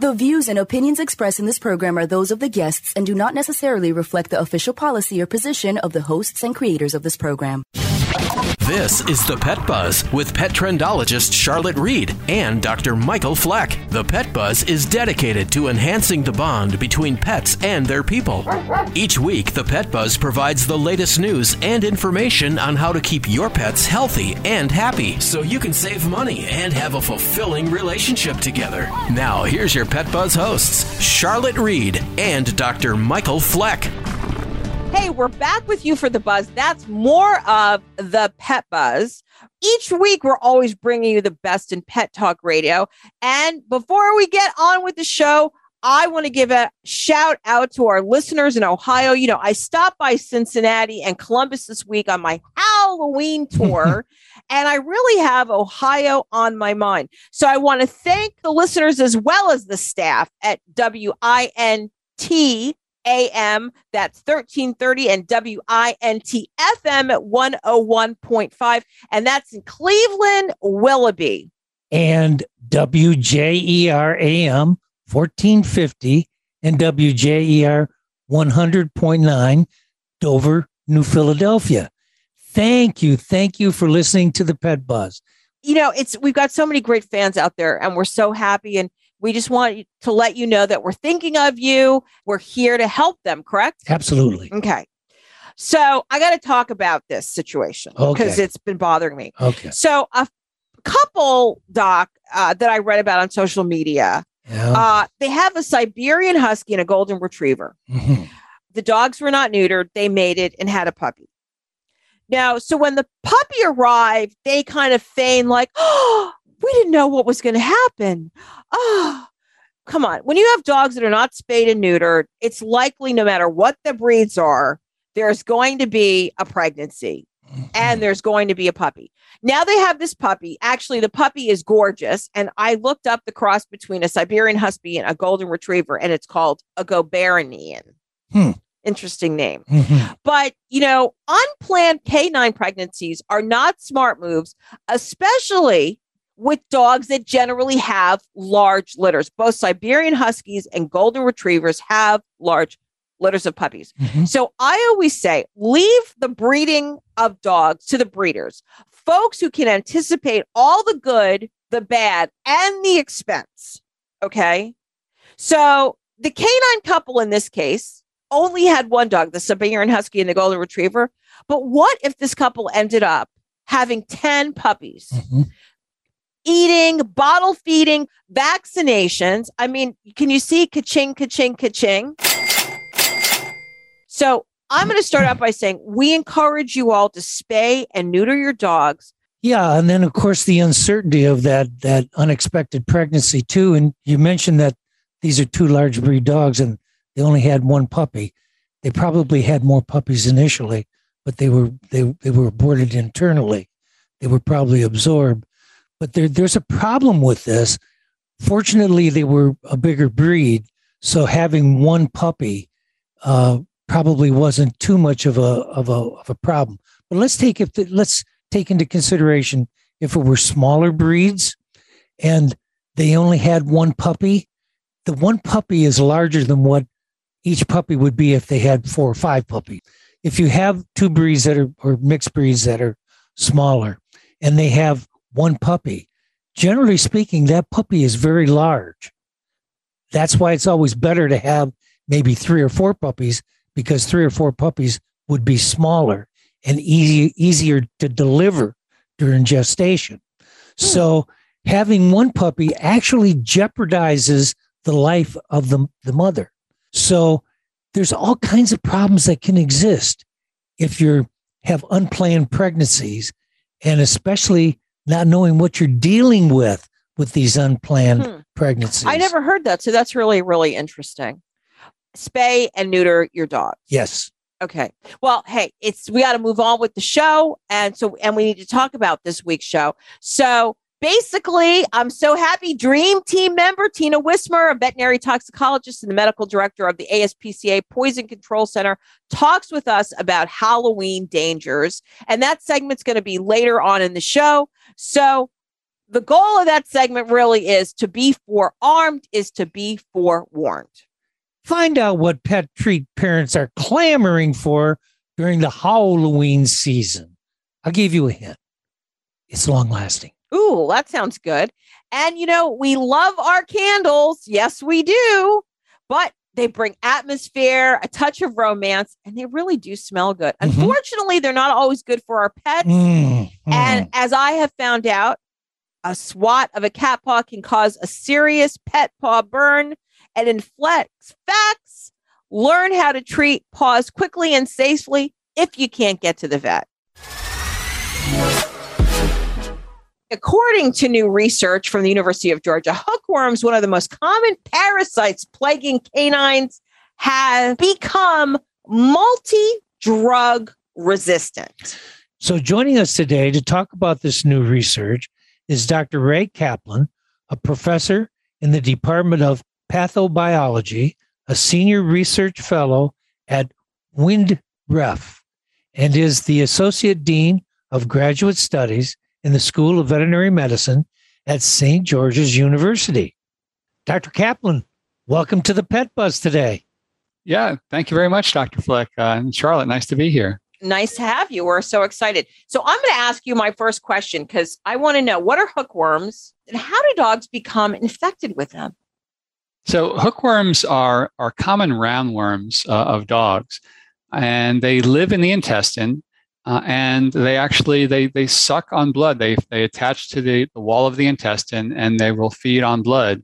The views and opinions expressed in this program are those of the guests and do not necessarily reflect the official policy or position of the hosts and creators of this program. This is the Pet Buzz with pet trendologist Charlotte Reed and Dr. Michael Fleck. The Pet Buzz is dedicated to enhancing the bond between pets and their people. Each week, the Pet Buzz provides the latest news and information on how to keep your pets healthy and happy so you can save money and have a fulfilling relationship together. Now, here's your Pet Buzz hosts, Charlotte Reed and Dr. Michael Fleck. Hey, we're back with you for the buzz. That's more of the pet buzz. Each week, we're always bringing you the best in pet talk radio. And before we get on with the show, I want to give a shout out to our listeners in Ohio. You know, I stopped by Cincinnati and Columbus this week on my Halloween tour, and I really have Ohio on my mind. So I want to thank the listeners as well as the staff at WINT AM, that's 1330 and WINT FM at 101.5. And that's in Cleveland, Willoughby. And WJER AM 1450 and WJER 100.9 Dover, New Philadelphia. Thank you. Thank you for listening to the Pet Buzz. You know, it's we've got so many great fans out there and we're so happy and we just want to let you know that we're thinking of you. We're here to help them, correct? Absolutely. Okay. So I got to talk about this situation because Okay. it's been bothering me. Okay. So a couple, Doc, uh, that I read about on social media, Yeah. uh, they have a Siberian Husky and a Golden Retriever. Mhm. The dogs were not neutered. They mated and had a puppy. Now, so when the puppy arrived, they kind of feigned like, oh, we didn't know what was going to happen. Oh, come on. When you have dogs that are not spayed and neutered, it's likely no matter what the breeds are, there's going to be a pregnancy and there's going to be a puppy. Now they have this puppy. Actually, the puppy is gorgeous. And I looked up the cross between a Siberian Husky and a Golden Retriever, and it's called a Goberian. Hmm. Interesting name. Mhm. But, you know, unplanned canine pregnancies are not smart moves, especially with dogs that generally have large litters. Both Siberian Huskies and Golden Retrievers have large litters of puppies. Mhm. So I always say leave the breeding of dogs to the breeders, folks who can anticipate all the good, the bad, and the expense. Okay. So the canine couple in this case only had one dog, the Siberian Husky and the Golden Retriever. But what if this couple ended up having 10 puppies? Mhm. Eating, bottle feeding, vaccinations. I mean, can you see ka-ching, ka-ching, ka-ching? So I'm going to start out by saying we encourage you all to spay and neuter your dogs. Yeah, and then of course the uncertainty of that that unexpected pregnancy too. And you mentioned that these are two large breed dogs, and they only had one puppy. They probably had more puppies initially, but they were they they were aborted internally. They were probably absorbed. But there there's a problem with this. Fortunately, they were a bigger breed, so having one puppy uh, probably wasn't too much of a of a of a problem. But let's take if the, let's take into consideration if it were smaller breeds and they only had one puppy, the one puppy is larger than what each puppy would be if they had four or five puppies. If you have two breeds that are or mixed breeds that are smaller and they have one puppy, generally speaking, that puppy is very large. That's why it's always better to have maybe three or four puppies because three or four puppies would be smaller and easy, easier to deliver during gestation. Hmm. So having one puppy actually jeopardizes the life of the, the mother. So there's all kinds of problems that can exist if you have unplanned pregnancies and especially not knowing what you're dealing with with these unplanned Hmm. pregnancies. I never heard that. So that's really, really interesting. Spay and neuter your dog. Yes. Okay. Well, hey, it's we got to move on with the show, and so and we need to talk about this week's show. So basically, I'm so happy. Dream Team member Tina Wismer, a veterinary toxicologist and the medical director of the ASPCA Poison Control Center, talks with us about Halloween dangers, and that segment's going to be later on in the show. So the goal of that segment really is to be forearmed, is to be forewarned. Find out what pet treat parents are clamoring for during the Halloween season. I'll give you a hint. It's long lasting. Ooh, that sounds good. And you know, we love our candles. Yes, we do. But they bring atmosphere, a touch of romance, and they really do smell good. Mm-hmm. Unfortunately, they're not always good for our pets. Mm-hmm. And as I have found out, a swat of a cat paw can cause a serious pet paw burn and in flex facts. Learn how to treat paws quickly and safely if you can't get to the vet. According to new research from the University of Georgia, hookworms, one of the most common parasites plaguing canines, have become multi drug resistant. So, joining us today to talk about this new research is Dr. Ray Kaplan, a professor in the Department of Pathobiology, a senior research fellow at WindREF, and is the associate dean of graduate studies in the School of Veterinary Medicine at St. George's University. Dr. Kaplan, welcome to the Pet Buzz today. Yeah, thank you very much, Dr. Fleck. Uh, and Charlotte, nice to be here. Nice to have you. We're so excited. So, I'm going to ask you my first question because I want to know what are hookworms and how do dogs become infected with them? So, hookworms are, are common roundworms uh, of dogs, and they live in the intestine uh, and they actually they they suck on blood. They they attach to the, the wall of the intestine and they will feed on blood,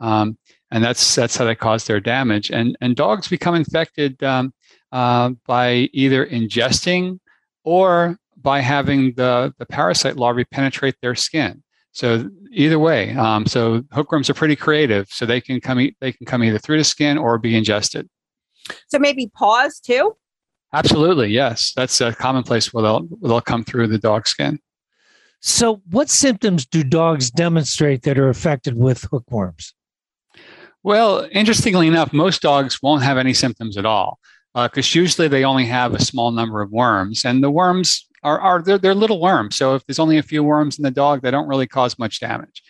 um, and that's that's how they cause their damage. And and dogs become infected um, uh, by either ingesting or by having the the parasite larvae penetrate their skin. So either way, um, so hookworms are pretty creative. So they can come they can come either through the skin or be ingested. So maybe paws too. Absolutely, yes. That's a commonplace where they'll they'll come through the dog skin. So, what symptoms do dogs demonstrate that are affected with hookworms? Well, interestingly enough, most dogs won't have any symptoms at all because uh, usually they only have a small number of worms, and the worms are, are they're, they're little worms. So if there's only a few worms in the dog, they don't really cause much damage.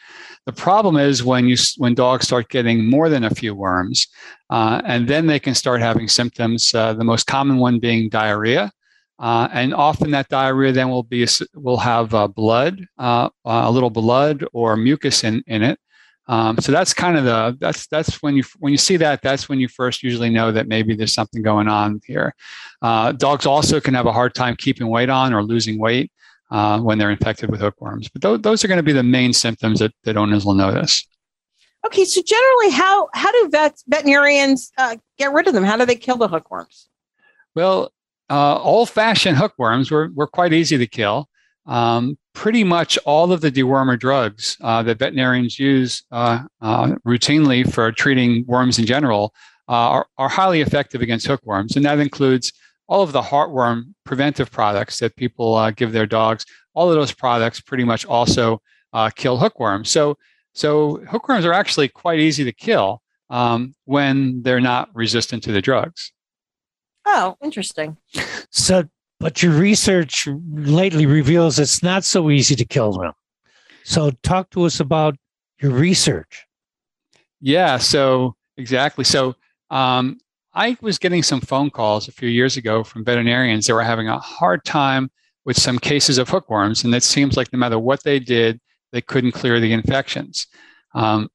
The problem is when you when dogs start getting more than a few worms, uh, and then they can start having symptoms. Uh, the most common one being diarrhea, uh, and often that diarrhea then will be will have uh, blood, uh, a little blood or mucus in in it. Um, so that's kind of the that's that's when you when you see that that's when you first usually know that maybe there's something going on here. Uh, dogs also can have a hard time keeping weight on or losing weight uh, when they're infected with hookworms. But th- those are going to be the main symptoms that, that owners will notice. Okay, so generally, how how do vets veterinarians uh, get rid of them? How do they kill the hookworms? Well, uh, old-fashioned hookworms were were quite easy to kill. Um, pretty much all of the dewormer drugs uh, that veterinarians use uh, uh, routinely for treating worms in general uh, are, are highly effective against hookworms, and that includes all of the heartworm preventive products that people uh, give their dogs, all of those products pretty much also uh, kill hookworms. So, so hookworms are actually quite easy to kill um, when they're not resistant to the drugs. Oh, interesting. So, but your research lately reveals it's not so easy to kill them. So, talk to us about your research. Yeah. So, exactly. So, um, I was getting some phone calls a few years ago from veterinarians that were having a hard time with some cases of hookworms, and it seems like no matter what they did, they couldn't clear the infections. Um,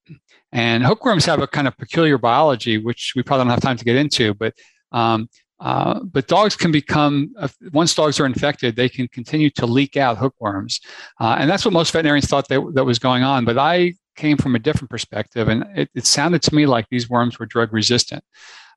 and hookworms have a kind of peculiar biology, which we probably don't have time to get into, but um, uh, but dogs can become uh, once dogs are infected, they can continue to leak out hookworms, uh, and that's what most veterinarians thought that, that was going on. But I came from a different perspective, and it, it sounded to me like these worms were drug resistant.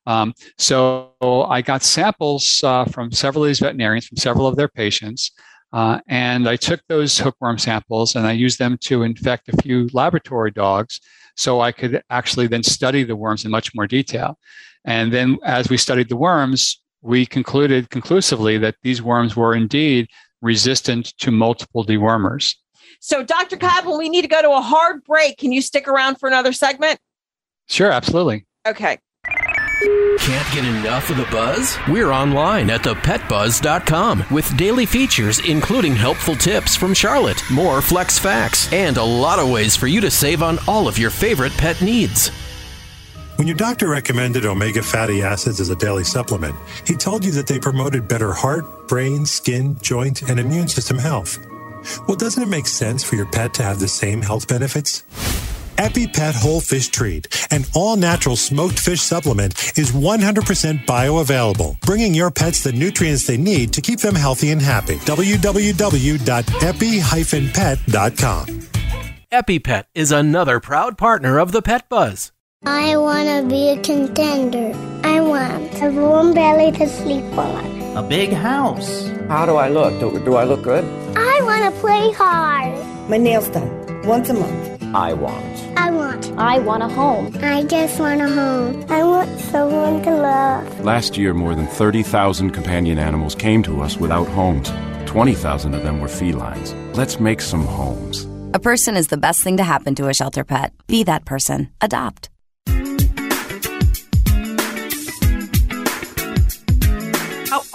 Um, so I got samples uh, from several of these veterinarians, from several of their patients, uh, and I took those hookworm samples and I used them to infect a few laboratory dogs so I could actually then study the worms in much more detail. And then as we studied the worms, we concluded conclusively that these worms were indeed resistant to multiple dewormers. So, Dr. Kaplan, we need to go to a hard break. Can you stick around for another segment? Sure, absolutely. Okay. Can't get enough of the buzz? We're online at thepetbuzz.com with daily features including helpful tips from Charlotte, more flex facts, and a lot of ways for you to save on all of your favorite pet needs. When your doctor recommended omega fatty acids as a daily supplement, he told you that they promoted better heart, brain, skin, joint, and immune system health. Well, doesn't it make sense for your pet to have the same health benefits? EpiPet Whole Fish Treat, an all natural smoked fish supplement, is 100% bioavailable, bringing your pets the nutrients they need to keep them healthy and happy. www.epi-pet.com. EpiPet is another proud partner of the Pet Buzz. I want to be a contender. I want a warm belly to sleep on. A big house. How do I look? Do, do I look good? I want to play hard. My nails done once a month. I want. I want. I want a home. I just want a home. I want someone to love. Last year, more than 30,000 companion animals came to us without homes. 20,000 of them were felines. Let's make some homes. A person is the best thing to happen to a shelter pet. Be that person. Adopt.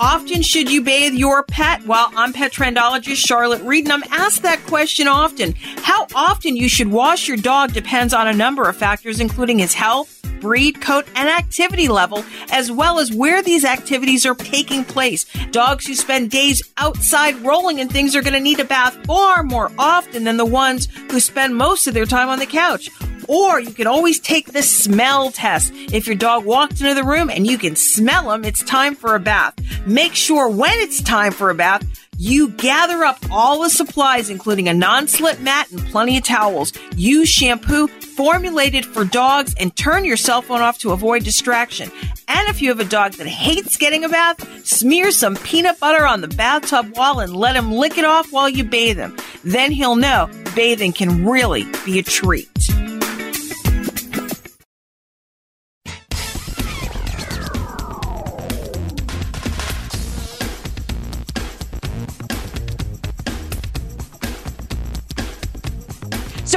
Often should you bathe your pet? Well, I'm pet trendologist Charlotte Reed, and I'm asked that question often. How often you should wash your dog depends on a number of factors, including his health, breed, coat, and activity level, as well as where these activities are taking place. Dogs who spend days outside rolling and things are going to need a bath far more often than the ones who spend most of their time on the couch. Or you can always take the smell test. If your dog walked into the room and you can smell them, it's time for a bath. Make sure when it's time for a bath, you gather up all the supplies, including a non slip mat and plenty of towels. Use shampoo formulated for dogs and turn your cell phone off to avoid distraction. And if you have a dog that hates getting a bath, smear some peanut butter on the bathtub wall and let him lick it off while you bathe him. Then he'll know bathing can really be a treat.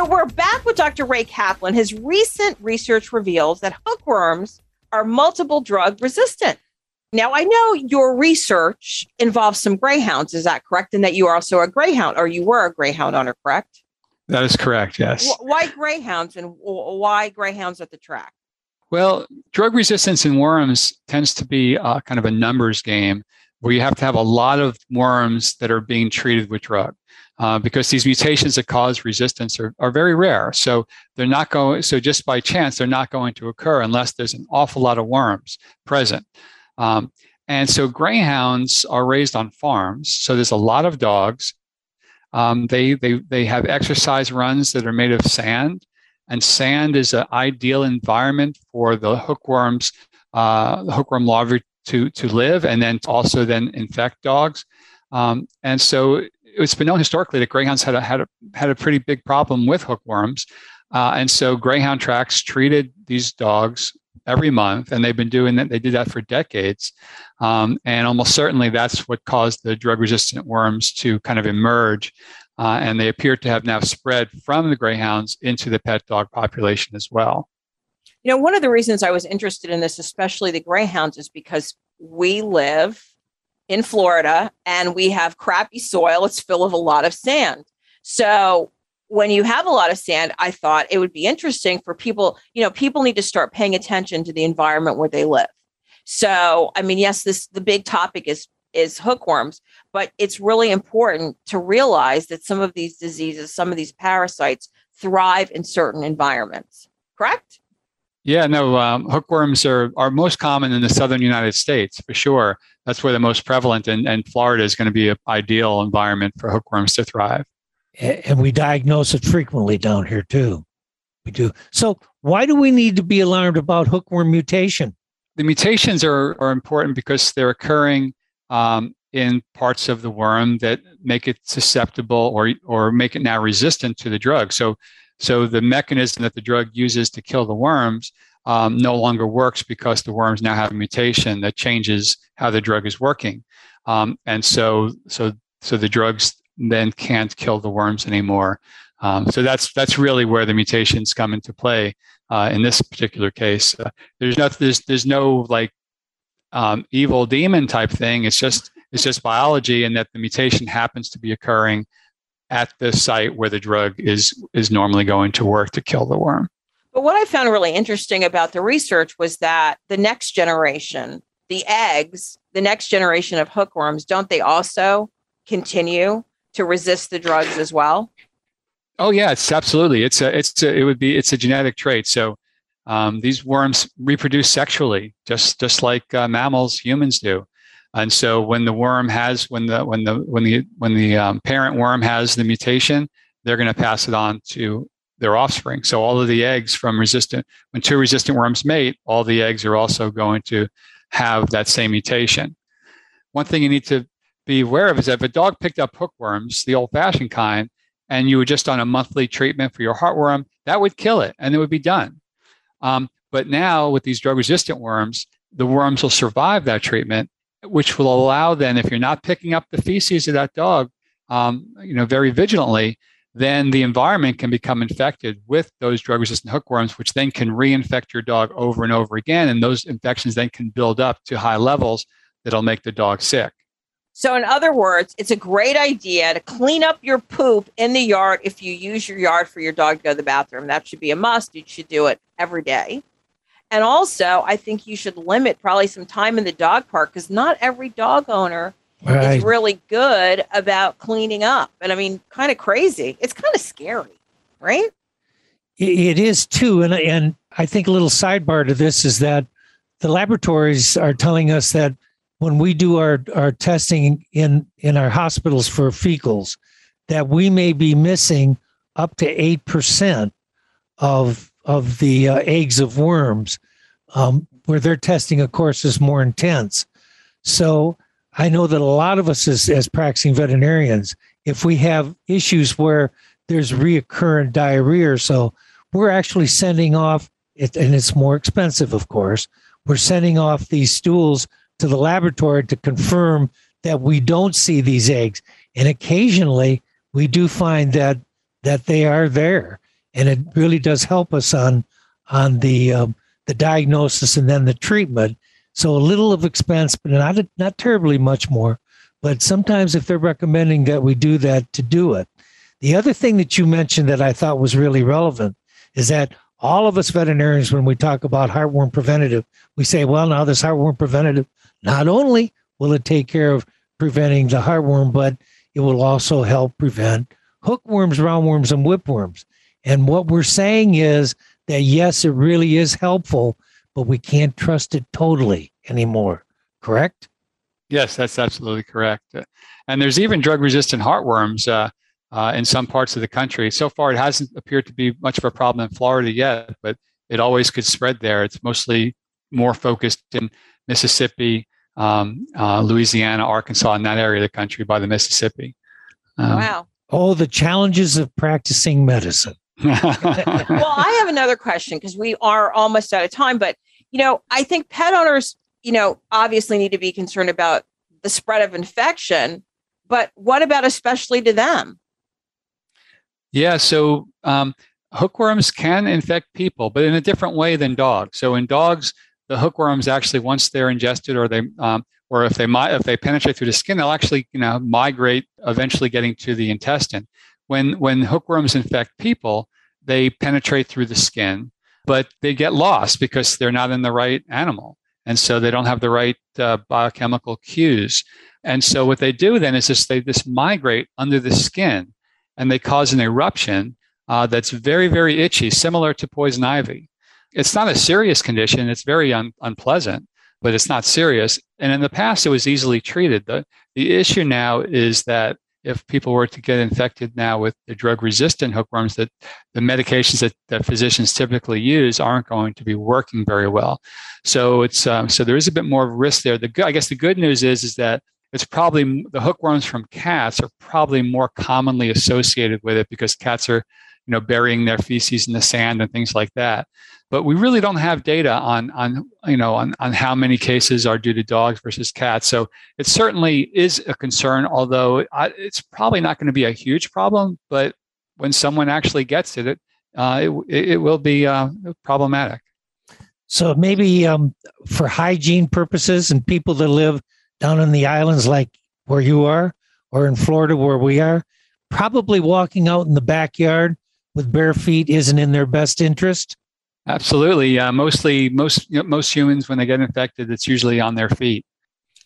So we're back with Dr. Ray Kaplan. His recent research reveals that hookworms are multiple drug resistant. Now, I know your research involves some greyhounds. Is that correct? And that you are also a greyhound, or you were a greyhound owner, correct? That is correct, yes. Why greyhounds and why greyhounds at the track? Well, drug resistance in worms tends to be uh, kind of a numbers game where you have to have a lot of worms that are being treated with drug uh, because these mutations that cause resistance are, are very rare. So they're not going. So just by chance, they're not going to occur unless there's an awful lot of worms present. Um, and so greyhounds are raised on farms. So there's a lot of dogs. Um, they they they have exercise runs that are made of sand, and sand is an ideal environment for the hookworms, uh, the hookworm larvae to to live, and then also then infect dogs. Um, and so it's been known historically that greyhounds had a, had a, had a pretty big problem with hookworms. Uh, and so greyhound tracks treated these dogs every month, and they've been doing that. They did that for decades. Um, and almost certainly that's what caused the drug resistant worms to kind of emerge. Uh, and they appear to have now spread from the greyhounds into the pet dog population as well. You know, one of the reasons I was interested in this, especially the greyhounds, is because we live in Florida and we have crappy soil. It's full of a lot of sand. So when you have a lot of sand, I thought it would be interesting for people, you know, people need to start paying attention to the environment where they live. So, I mean, yes, this the big topic is is hookworms, but it's really important to realize that some of these diseases, some of these parasites thrive in certain environments. Correct? Yeah, no, um, hookworms are, are most common in the southern United States for sure. That's where they're most prevalent, and, and Florida is going to be an ideal environment for hookworms to thrive. And we diagnose it frequently down here too. We do. So, why do we need to be alarmed about hookworm mutation? The mutations are, are important because they're occurring um, in parts of the worm that make it susceptible or, or make it now resistant to the drug. So, so the mechanism that the drug uses to kill the worms um, no longer works because the worms now have a mutation that changes how the drug is working, um, and so so so the drugs then can't kill the worms anymore. Um, so that's that's really where the mutations come into play. uh, in this particular case. Uh, there's no there's there's no like um, evil demon type thing. It's just it's just biology, and that the mutation happens to be occurring at the site where the drug is is normally going to work to kill the worm. But what I found really interesting about the research was that the next generation, the eggs, the next generation of hookworms, don't they also continue to resist the drugs as well? Oh yeah, it's absolutely. It's a, it's a, it would be it's a genetic trait. So um, these worms reproduce sexually, just just like uh, mammals, humans do. And so when the worm has when the when the when the when the um, parent worm has the mutation, they're going to pass it on to their offspring. So all of the eggs from resistant when two resistant worms mate, all the eggs are also going to have that same mutation. One thing you need to be aware of is that if a dog picked up hookworms, the old-fashioned kind, and you were just on a monthly treatment for your heartworm, that would kill it and it would be done. Um, but now with these drug-resistant worms, the worms will survive that treatment which will allow then, if you're not picking up the feces of that dog, um, you know, very vigilantly, then the environment can become infected with those drug-resistant hookworms, which then can reinfect your dog over and over again, and those infections then can build up to high levels that'll make the dog sick. So, in other words, it's a great idea to clean up your poop in the yard if you use your yard for your dog to go to the bathroom. That should be a must. You should do it every day. And also, I think you should limit probably some time in the dog park because not every dog owner right. is really good about cleaning up. And I mean, kind of crazy. It's kind of scary, right? It is too. And, and I think a little sidebar to this is that the laboratories are telling us that when we do our, our testing in, in our hospitals for fecals, that we may be missing up to 8% of of the uh, eggs of worms, um, where their testing, of course, is more intense. So I know that a lot of us, as, as practicing veterinarians, if we have issues where there's reoccurrent diarrhea, so we're actually sending off it, and it's more expensive, of course. We're sending off these stools to the laboratory to confirm that we don't see these eggs, and occasionally we do find that that they are there and it really does help us on on the um, the diagnosis and then the treatment. So a little of expense, but not not terribly much more. But sometimes if they're recommending that we do that, to do it. The other thing that you mentioned that I thought was really relevant is that all of us veterinarians, when we talk about heartworm preventative, we say, well, now this heartworm preventative, not only will it take care of preventing the heartworm, but it will also help prevent hookworms, roundworms, and whipworms. And what we're saying is that yes, it really is helpful, but we can't trust it totally anymore. Correct? Yes, that's absolutely correct. And there's even drug resistant heartworms uh, uh, in some parts of the country. So far, it hasn't appeared to be much of a problem in Florida yet, but it always could spread there. It's mostly more focused in Mississippi, um, uh, Louisiana, Arkansas, in that area of the country by the Mississippi. Um, wow. Oh, the challenges of practicing medicine well, I have another question because we are almost out of time, but you know, I think pet owners, you know, obviously need to be concerned about the spread of infection, but what about especially to them? Yeah, so um, hookworms can infect people, but in a different way than dogs. So in dogs, the hookworms actually, once they're ingested, or they, um, or if they might, if they penetrate through the skin, they'll actually, you know, migrate, eventually getting to the intestine. When when hookworms infect people, they penetrate through the skin, but they get lost because they're not in the right animal, and so they don't have the right uh, biochemical cues. And so what they do then is just they just migrate under the skin, and they cause an eruption uh, that's very very itchy, similar to poison ivy. It's not a serious condition; it's very un- unpleasant, but it's not serious. And in the past, it was easily treated. the The issue now is that if people were to get infected now with the drug resistant hookworms, that the medications that, that physicians typically use aren't going to be working very well. So it's um, so there is a bit more risk there. The I guess the good news is is that it's probably the hookworms from cats are probably more commonly associated with it because cats are you know burying their feces in the sand and things like that but we really don't have data on on you know on, on how many cases are due to dogs versus cats so it certainly is a concern although it's probably not going to be a huge problem but when someone actually gets it, it uh, it, it will be uh, problematic. So maybe um, for hygiene purposes and people that live down in the islands like where you are or in Florida where we are, probably walking out in the backyard with bare feet isn't in their best interest. Absolutely. Uh, mostly, most you know, most humans when they get infected, it's usually on their feet.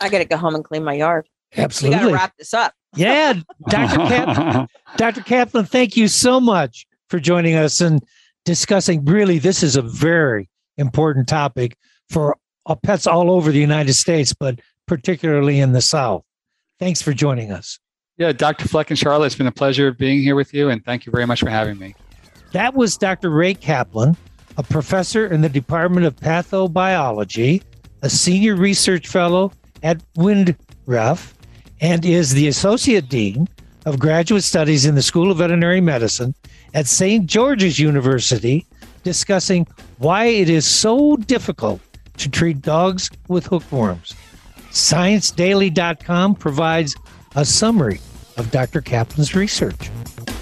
I got to go home and clean my yard. Absolutely. We got to wrap this up. Yeah, Dr. Kaplan, Dr. Kaplan, thank you so much for joining us and discussing. Really, this is a very important topic for pets all over the United States, but particularly in the South. Thanks for joining us. Yeah, Dr. Fleck and Charlotte, it's been a pleasure being here with you, and thank you very much for having me. That was Dr. Ray Kaplan, a professor in the Department of Pathobiology, a senior research fellow at WindREF, and is the associate dean of graduate studies in the School of Veterinary Medicine at St. George's University, discussing why it is so difficult to treat dogs with hookworms. ScienceDaily.com provides a summary of Dr. Kaplan's research.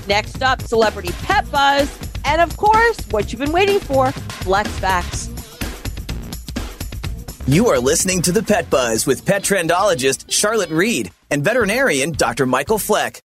Next up, celebrity pet buzz, and of course, what you've been waiting for, flex facts. You are listening to the Pet Buzz with pet trendologist Charlotte Reed and veterinarian Dr. Michael Fleck.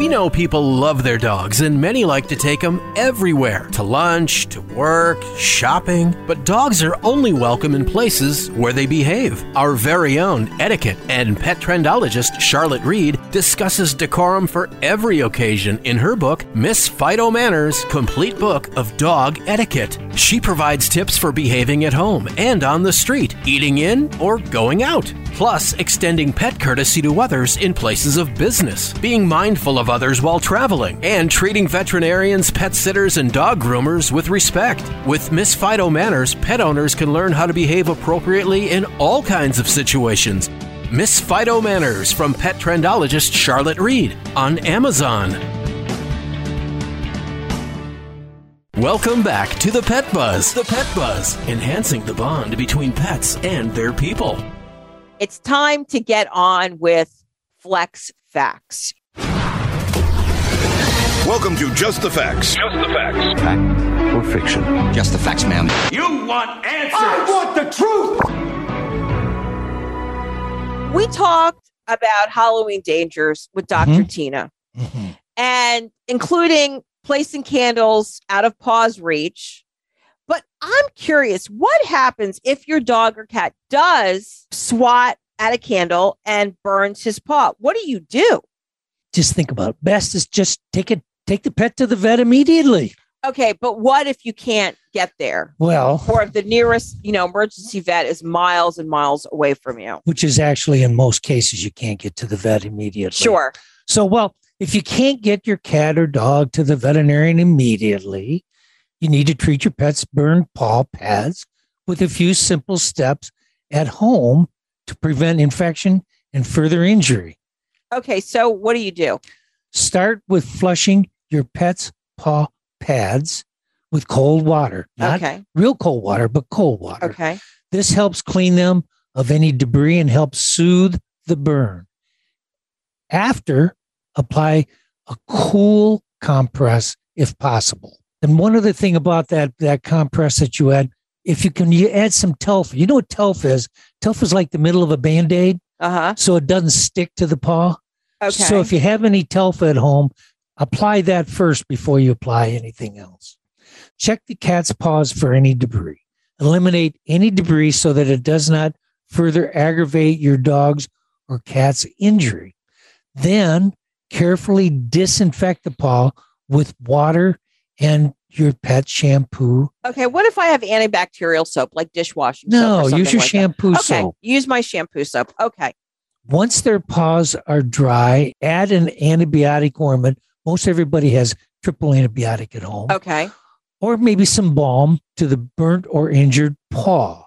We know people love their dogs, and many like to take them everywhere to lunch, to work, shopping. But dogs are only welcome in places where they behave. Our very own etiquette and pet trendologist Charlotte Reed discusses decorum for every occasion in her book, Miss Fido Manners Complete Book of Dog Etiquette. She provides tips for behaving at home and on the street, eating in or going out plus extending pet courtesy to others in places of business, being mindful of others while traveling, and treating veterinarians, pet sitters, and dog groomers with respect. With Miss Fido Manners, pet owners can learn how to behave appropriately in all kinds of situations. Miss Fido Manners from pet trendologist Charlotte Reed on Amazon. Welcome back to the Pet Buzz. The Pet Buzz, enhancing the bond between pets and their people. It's time to get on with Flex Facts. Welcome to Just the Facts. Just the Facts. Fact or fiction? Just the facts, ma'am. You want answers. I want the truth. We talked about Halloween dangers with doctor mm-hmm. Tina, mm-hmm. and including placing candles out of paw's reach. But I'm curious, what happens if your dog or cat does swat at a candle and burns his paw? What do you do? Just think about it. Best is just take it, take the pet to the vet immediately. Okay, but what if you can't get there? Well, or if the nearest, you know, emergency vet is miles and miles away from you. Which is actually in most cases you can't get to the vet immediately. Sure. So, well, if you can't get your cat or dog to the veterinarian immediately, you need to treat your pet's burned paw pads with a few simple steps at home to prevent infection and further injury. Okay, so what do you do? Start with flushing your pet's paw pads with cold water. Not okay. real cold water, but cold water. Okay. This helps clean them of any debris and helps soothe the burn. After, apply a cool compress if possible. And one other thing about that, that compress that you add, if you can you add some Telfa. You know what Telfa is? Telfa is like the middle of a band-aid. Uh-huh. So it doesn't stick to the paw. Okay. So if you have any Telfa at home, Apply that first before you apply anything else. Check the cat's paws for any debris. Eliminate any debris so that it does not further aggravate your dog's or cat's injury. Then carefully disinfect the paw with water and your pet shampoo. Okay, what if I have antibacterial soap like dishwashing no, soap? No, use your like shampoo okay, soap. Use my shampoo soap. Okay. Once their paws are dry, add an antibiotic ointment most everybody has triple antibiotic at home. Okay. Or maybe some balm to the burnt or injured paw.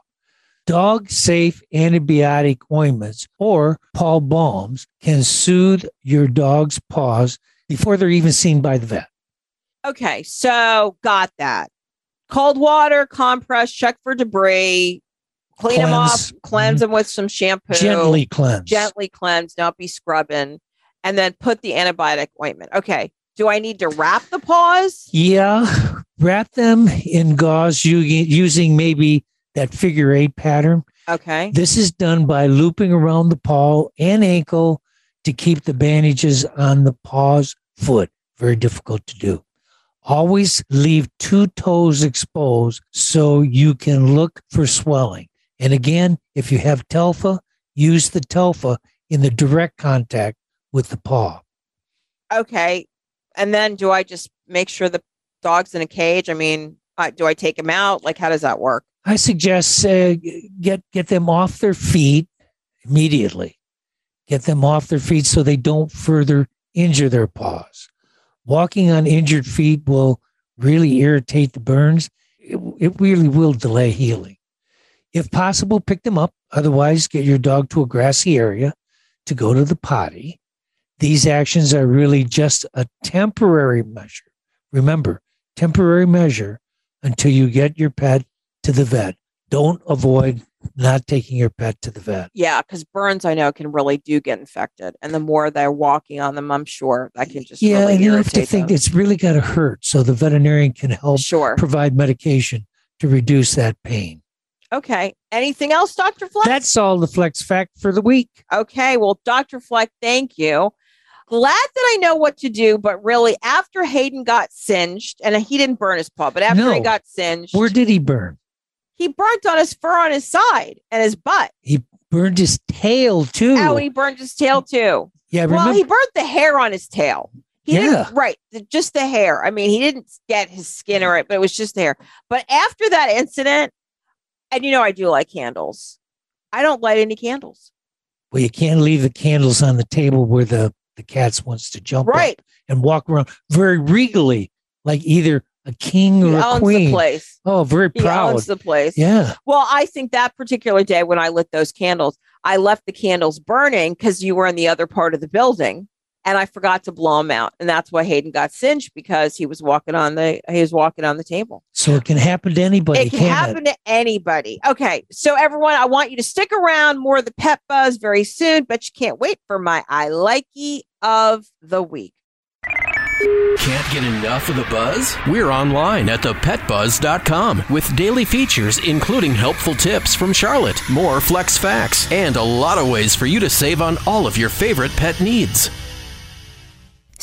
Dog safe antibiotic ointments or paw balms can soothe your dog's paws before they're even seen by the vet. Okay, so got that. Cold water, compress, check for debris, clean cleanse. them off, cleanse mm-hmm. them with some shampoo. Gently cleanse. Gently cleanse, Don't be scrubbing and then put the antibiotic ointment. Okay. Do I need to wrap the paws? Yeah, wrap them in gauze using, maybe that figure eight pattern. Okay. This is done by looping around the paw and ankle to keep the bandages on the paw's foot. Very difficult to do. Always leave two toes exposed so you can look for swelling. And again, if you have telfa, use the telfa in the direct contact with the paw. Okay. And then do I just make sure the dog's in a cage? I mean, do I take him out? Like, how does that work? I suggest uh, get get them off their feet immediately. Get them off their feet so they don't further injure their paws. Walking on injured feet will really irritate the burns. It, it really will delay healing. If possible, pick them up. Otherwise, get your dog to a grassy area to go to the potty. These actions are really just a temporary measure. Remember, temporary measure until you get your pet to the vet. Don't avoid not taking your pet to the vet. Yeah, because burns I know can really do get infected, and the more they're walking on them, I'm sure that can just yeah. really and you have to irritate think them. it's really got to hurt, so the veterinarian can help Sure. provide medication to reduce that pain. Okay. Anything else, Dr. Fleck? That's all the flex fact for the week. Okay. Well, Dr. Fleck, thank you. Glad that I know what to do, but really, after Hayden got singed, and he didn't burn his paw, but after he got singed, Where did he burn? he burnt on his fur on his side and his butt. He burned his tail too. Oh, he burned his tail too. yeah, Well, he burnt the hair on his tail. He Yeah. didn't, right. Just the hair. I mean, he didn't get his skin or it, but it was just the hair. But after that incident, and you know, I do like candles. I don't light any candles. well, you can't leave the candles on the table where the the cats wants to jump Right. and walk around very regally, like either a king He or a owns queen. the place. Oh, very He proud. owns the place. yeah. Well, I think that particular day when I lit those candles, I left the candles burning because you were in the other part of the building, and I forgot to blow him out, and that's why Hayden got singed because he was walking on the he was walking on the table. So it can happen to anybody. it can can't happen to anybody. Okay, so everyone, I want you to stick around. More of the pet buzz very soon, but you can't wait for my I likey of the week. Can't get enough of the buzz? We're online at thepetbuzz.com with daily features including helpful tips from Charlotte, more flex facts, and a lot of ways for you to save on all of your favorite pet needs.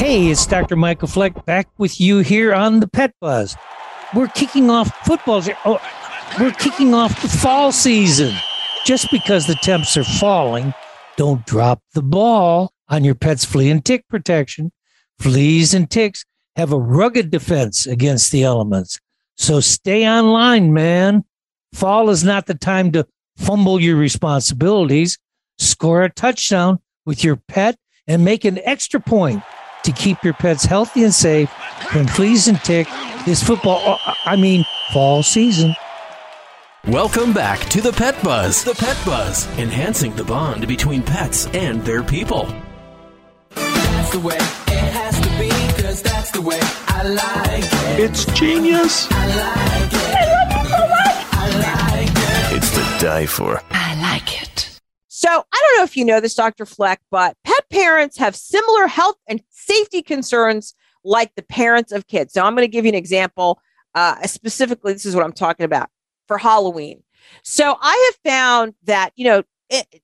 Hey, it's Dr. Michael Fleck back with you here on the Pet Buzz. We're kicking off football. Oh, we're kicking off the fall season. Just because the temps are falling, don't drop the ball on your pet's flea and tick protection. Fleas and ticks have a rugged defense against the elements. So stay online, man. Fall is not the time to fumble your responsibilities. Score a touchdown with your pet and make an extra point to keep your pets healthy and safe from fleas and tick this football, uh, I mean, fall season. Welcome back to the Pet Buzz. The Pet Buzz, enhancing the bond between pets and their people. That's the way it has to be, cause that's the way I like it. It's genius. I like it. I like it. It's to die for. I like it. So I don't know if you know this, Dr. Fleck, but pet parents have similar health and safety concerns like the parents of kids. So I'm going to give you an example. Uh, specifically, this is what I'm talking about for Halloween. So I have found that, you know,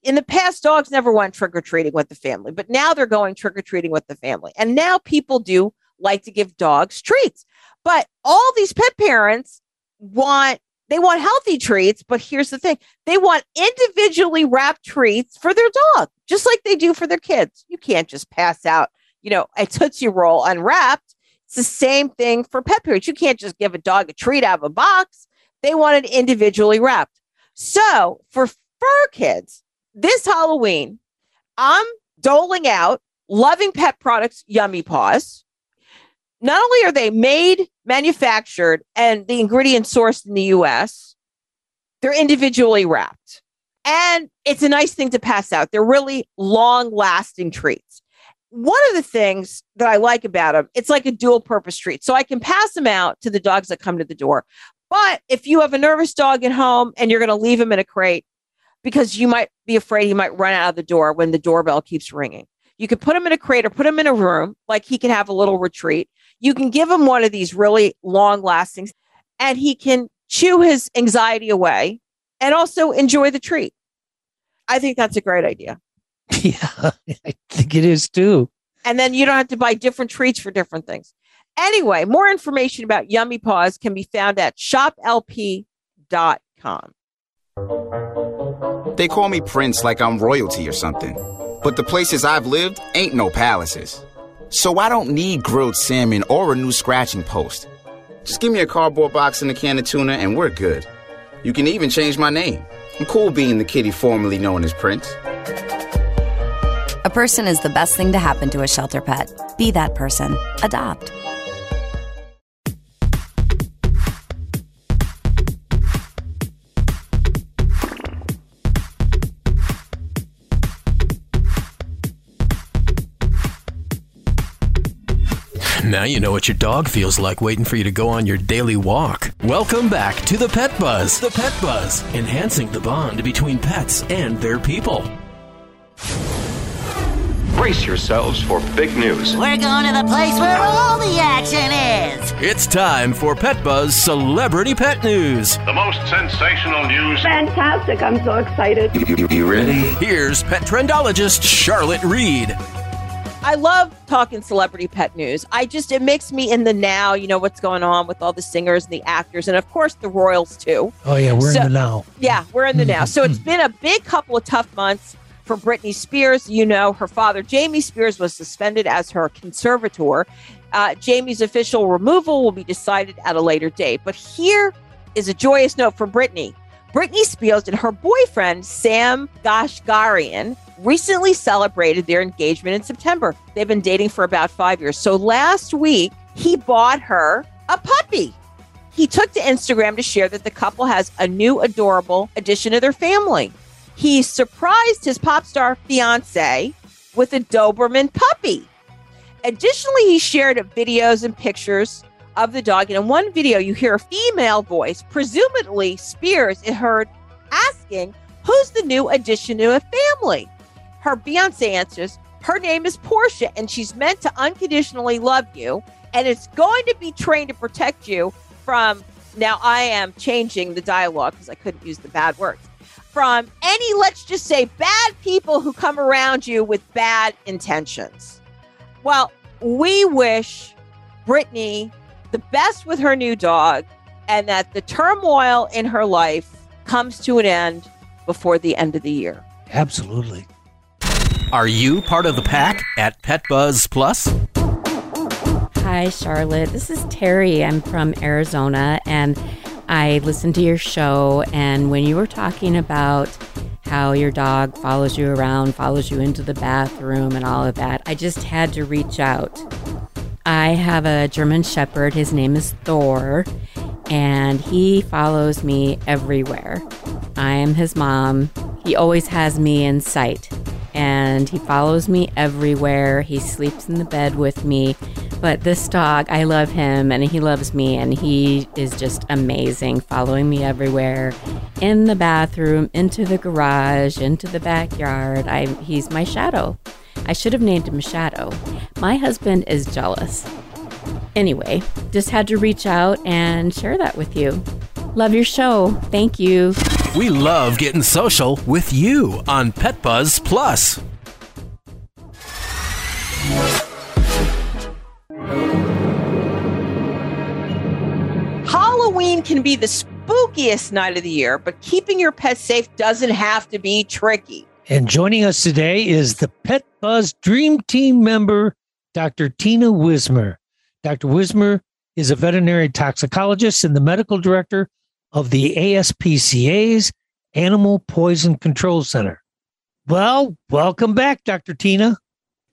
in the past, dogs never went trick or treating with the family, but now they're going trick or treating with the family. And now people do like to give dogs treats. But all these pet parents want they want healthy treats, but here's the thing they want individually wrapped treats for their dog, just like they do for their kids. You can't just pass out, you know, a Tootsie Roll unwrapped. It's the same thing for pet parents. You can't just give a dog a treat out of a box. They want it individually wrapped. So for fur kids, this Halloween, I'm doling out loving pet products, Yummy Paws. Not only are they made, manufactured, and the ingredients sourced in the US, they're individually wrapped. And it's a nice thing to pass out. They're really long lasting treats. One of the things that I like about them, it's like a dual purpose treat. So I can pass them out to the dogs that come to the door. But if you have a nervous dog at home and you're going to leave him in a crate because you might be afraid he might run out of the door when the doorbell keeps ringing, you could put him in a crate or put him in a room, like he can have a little retreat. You can give him one of these really long lasting, and he can chew his anxiety away and also enjoy the treat. I think that's a great idea. Yeah, I think it is too. And then you don't have to buy different treats for different things. Anyway, more information about Yummy Paws can be found at shoplp.com. They call me Prince like I'm royalty or something. But the places I've lived ain't no palaces. So I don't need grilled salmon or a new scratching post. Just give me a cardboard box and a can of tuna and we're good. You can even change my name. I'm cool being the kitty formerly known as Prince. A person is the best thing to happen to a shelter pet. Be that person. Adopt. Now you know what your dog feels like waiting for you to go on your daily walk. Welcome back to the Pet Buzz. The Pet Buzz, enhancing the bond between pets and their people. Brace yourselves for big news. We're going to the place where all the action is. It's time for Pet Buzz Celebrity Pet News. The most sensational news. Fantastic. I'm so excited. You, you, you ready? Here's pet trendologist Charlotte Reed. I love talking celebrity pet news. I just, it makes me in the now, you know, what's going on with all the singers and the actors, and of course the royals too. Oh, yeah, we're So- in the now. Yeah, we're in the now. So it's been a big couple of tough months for Britney Spears. You know, her father, Jamie Spears, was suspended as her conservator. Uh, Jamie's official removal will be decided at a later date. But here is a joyous note from Britney. Britney Spears and her boyfriend, Sam Gashgarian, recently celebrated their engagement in September. They've been dating for about five years. So last week, he bought her a puppy. He took to Instagram to share that the couple has a new adorable addition to their family. He surprised his pop star fiance with a Doberman puppy. Additionally, he shared videos and pictures of the dog. And in one video, you hear a female voice, presumably Spears, is heard asking, Who's the new addition to a family? Her fiance answers, Her name is Portia, and she's meant to unconditionally love you, and it's going to be trained to protect you from. Now, I am changing the dialogue because I couldn't use the bad words. From any, let's just say, bad people who come around you with bad intentions. Well, we wish Britney the best with her new dog and that the turmoil in her life comes to an end before the end of the year. Absolutely. Are you part of the pack at Pet Buzz Plus? Hi, Charlotte. This is Terry. I'm from Arizona and I listened to your show. And when you were talking about how your dog follows you around, follows you into the bathroom, and all of that, I just had to reach out. I have a German Shepherd. His name is Thor, and he follows me everywhere. I am his mom. He always has me in sight, and he follows me everywhere. He sleeps in the bed with me. But this dog, I love him, and he loves me, and he is just amazing, following me everywhere in the bathroom, into the garage, into the backyard. I, he's my shadow. I should have named him Shadow. My husband is jealous. Anyway, just had to reach out and share that with you. Love your show. Thank you. We love getting social with you on Pet Buzz Plus. Halloween can be the spookiest night of the year, but keeping your pet safe doesn't have to be tricky. And joining us today is the Pet Buzz Dream Team member, Dr. Tina Wismer. Dr. Wismer is a veterinary toxicologist and the medical director of the ASPCA's Animal Poison Control Center. Well, welcome back, Dr. Tina.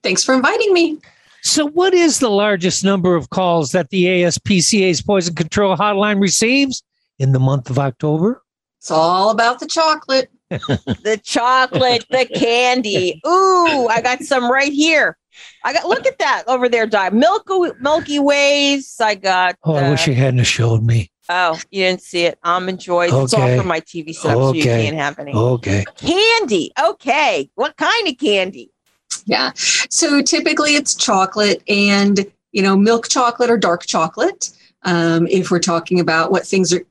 Thanks for inviting me. So, what is the largest number of calls that the ASPCA's poison control hotline receives in the month of October? It's all about the chocolate. The chocolate, the candy. Ooh, I got some right here. I got look at that over there, Di. Milky Milky Ways. I got Oh, I wish you hadn't have showed me. Oh, you didn't see it. Almond joys. It's all Okay. from my TV setup, so you Okay. can't have any. Okay. Candy. Okay. What kind of candy? Yeah. So typically it's chocolate and, you know, milk chocolate or dark chocolate. Um, if we're talking about what things are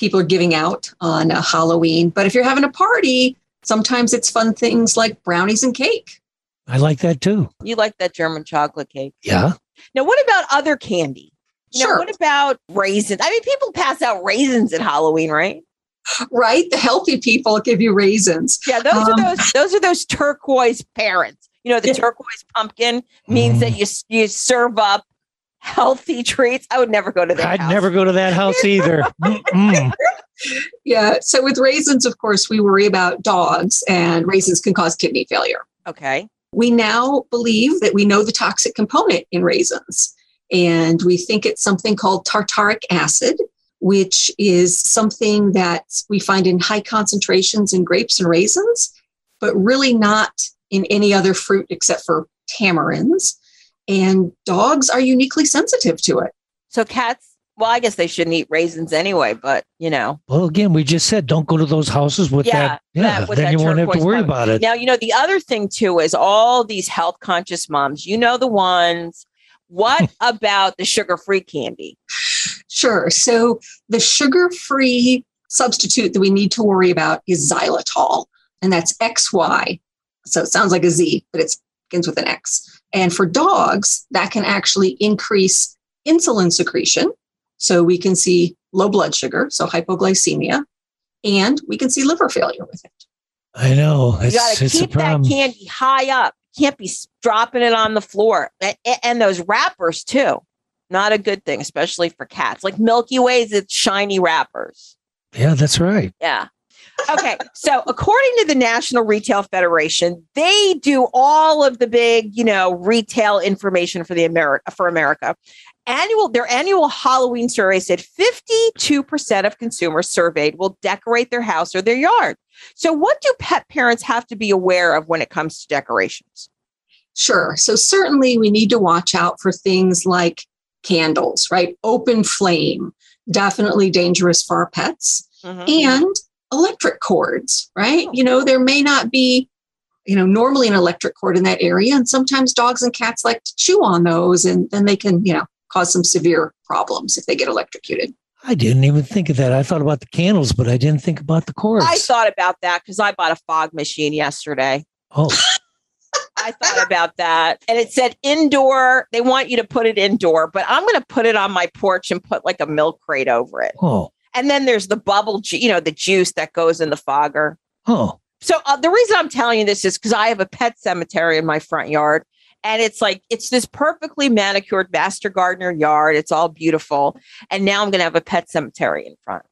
people are giving out on uh, Halloween. But if you're having a party, sometimes it's fun things like brownies and cake. I like that too. You like that German chocolate cake? Yeah. Now, what about other candy? You know, Sure. what about raisins? I mean, people pass out raisins at Halloween, right? Right? The healthy people give you raisins. Yeah, those Um, are those those are those turquoise parents. You know, the turquoise pumpkin means that you you serve up healthy treats. I would never go to that. I'd house. never go to that house either. Yeah. So with raisins, of course, we worry about dogs, and raisins can cause kidney failure. Okay. We now believe that we know the toxic component in raisins, and we think it's something called tartaric acid, which is something that we find in high concentrations in grapes and raisins, but really not in any other fruit except for tamarinds. And dogs are uniquely sensitive to it. So cats. Well, I guess they shouldn't eat raisins anyway, but you know. Well, again, we just said don't go to those houses with yeah, that. Yeah, that- with then that you won't have to worry pumpkin. about it. Now, you know, the other thing too is all these health conscious moms, you know, the ones. What about the sugar free candy? Sure. So the sugar free substitute that we need to worry about is xylitol, and that's XY. So it sounds like a Z, but it begins with an X. And for dogs, that can actually increase insulin secretion. So we can see low blood sugar, so hypoglycemia, and we can see liver failure with it. I know. You got to keep that candy high up. Can't be dropping it on the floor. A- a- And those wrappers too. Not a good thing, especially for cats. Like Milky Ways, it's shiny wrappers. Yeah, that's right. Yeah. Okay. so according to the National Retail Federation, they do all of the big, you know, retail information for the America for America. Annual their annual Halloween survey said 52% of consumers surveyed will decorate their house or their yard. So what do pet parents have to be aware of when it comes to decorations? Sure. So certainly we need to watch out for things like candles, right? Open flame, definitely dangerous for our pets. Mm-hmm. And electric cords, right? Oh. You know, there may not be, you know, normally an electric cord in that area. And sometimes dogs and cats like to chew on those and then they can, you know, cause some severe problems if they get electrocuted. I didn't even think of that. I thought about the candles, but I didn't think about the cords. I thought about that because I bought a fog machine yesterday. oh, I thought about that. And it said indoor. They want you to put it indoor, but I'm going to put it on my porch and put like a milk crate over it. oh, And then there's the bubble, ju- you know, the juice that goes in the fogger. oh. So uh, the reason I'm telling you this is because I have a pet cemetery in my front yard. And it's like, it's this perfectly manicured master gardener yard. It's all beautiful. And now I'm going to have a pet cemetery in front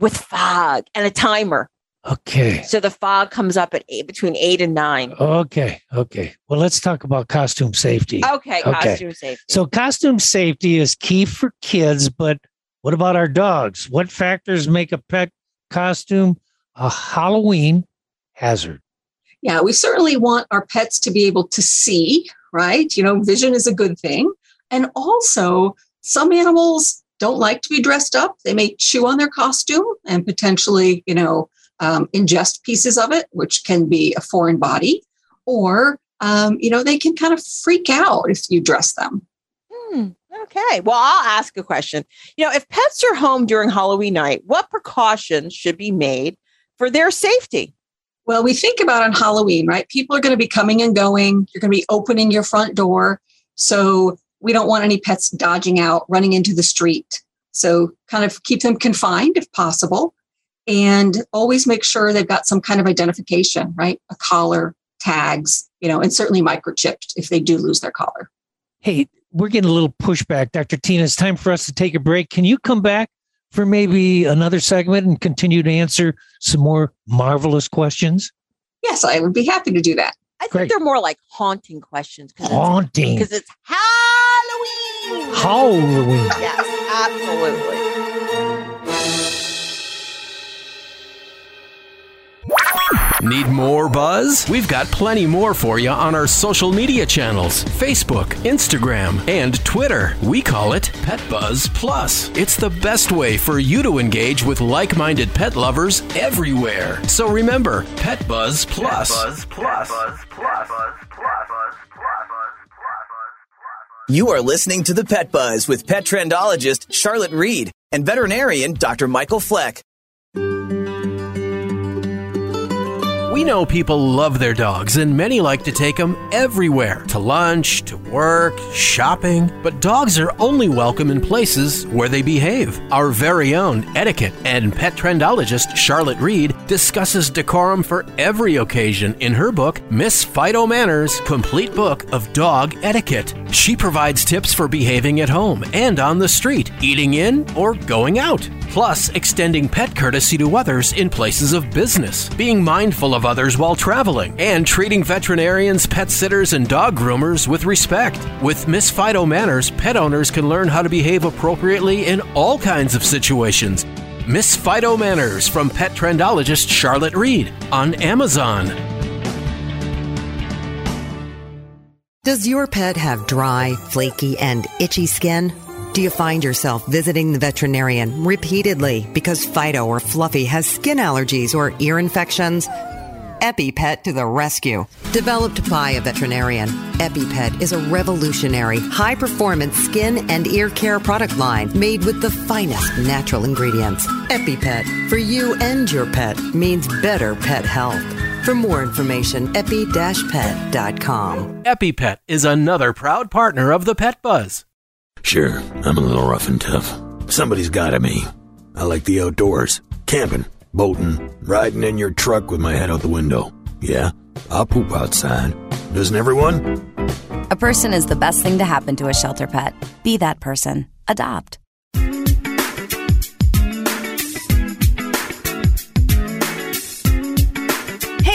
with fog and a timer. Okay. So the fog comes up at eight, between eight and nine. Okay. Okay. Well, let's talk about costume safety. Okay, costume safety. So, costume safety is key for kids, but what about our dogs? What factors make a pet costume a Halloween hazard? Yeah, we certainly want our pets to be able to see, right? You know, vision is a good thing. And also, some animals don't like to be dressed up. They may chew on their costume and potentially, you know, um, ingest pieces of it, which can be a foreign body, or, um, you know, they can kind of freak out if you dress them. Hmm, okay. Well, I'll ask a question. You know, if pets are home during Halloween night, what precautions should be made for their safety? Well, we think about on Halloween, right? People are going to be coming and going. You're going to be opening your front door. So we don't want any pets dodging out, running into the street. So kind of keep them confined if possible. And always make sure they've got some kind of identification, right? A collar, tags, you know, and certainly microchipped if they do lose their collar. Hey, we're getting a little pushback, Dr. Tina. It's time for us to take a break. Can you come back for maybe another segment and continue to answer some more marvelous questions? yes, I would be happy to do that. I think Great. they're more like haunting questions Haunting. because it's Halloween. Halloween. Yes, absolutely. Need more buzz? We've got plenty more for you on our social media channels Facebook, Instagram, and Twitter. We call it Pet Buzz Plus. It's the best way for you to engage with like minded pet lovers everywhere. So remember, Pet Buzz Plus. You are listening to the Pet Buzz with pet trendologist Charlotte Reed and veterinarian Dr. Michael Fleck. We know people love their dogs, and many like to take them everywhere to lunch, to work, shopping. But dogs are only welcome in places where they behave. Our very own etiquette and pet trendologist Charlotte Reed discusses decorum for every occasion in her book, Miss Fido Manners Complete Book of Dog Etiquette. She provides tips for behaving at home and on the street, eating in or going out plus extending pet courtesy to others in places of business, being mindful of others while traveling, and treating veterinarians, pet sitters, and dog groomers with respect. With Miss Fido Manners, pet owners can learn how to behave appropriately in all kinds of situations. Miss Fido Manners from pet trendologist Charlotte Reed on Amazon. Does your pet have dry, flaky, and itchy skin? Do you find yourself visiting the veterinarian repeatedly because Fido or Fluffy has skin allergies or ear infections? EpiPet to the rescue. Developed by a veterinarian, EpiPet is a revolutionary, high performance skin and ear care product line made with the finest natural ingredients. EpiPet, for you and your pet, means better pet health. For more information, epi-pet.com. EpiPet is another proud partner of the Pet Buzz. Sure, I'm a little rough and tough. Somebody's gotta me. I like the outdoors. Camping, boating, riding in your truck with my head out the window. Yeah, I'll poop outside. Doesn't everyone? A person is the best thing to happen to a shelter pet. Be that person. Adopt.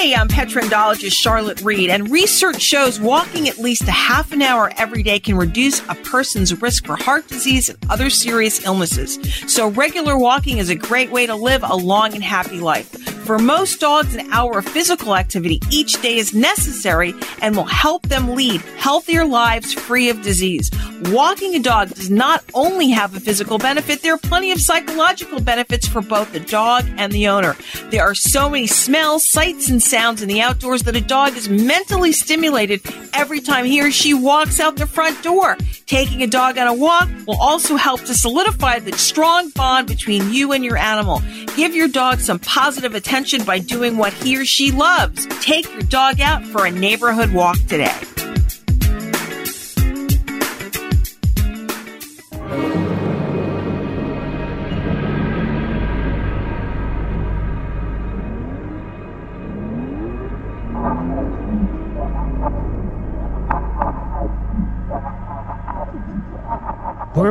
Hey, I'm petrendologist Charlotte Reed, and research shows walking at least a half an hour every day can reduce a person's risk for heart disease and other serious illnesses. So, regular walking is a great way to live a long and happy life. For most dogs, an hour of physical activity each day is necessary and will help them lead healthier lives free of disease. Walking a dog does not only have a physical benefit, there are plenty of psychological benefits for both the dog and the owner. There are so many smells, sights, and sounds in the outdoors that a dog is mentally stimulated every time he or she walks out the front door. Taking a dog on a walk will also help to solidify the strong bond between you and your animal. Give your dog some positive attention by doing what he or she loves. Take your dog out for a neighborhood walk today.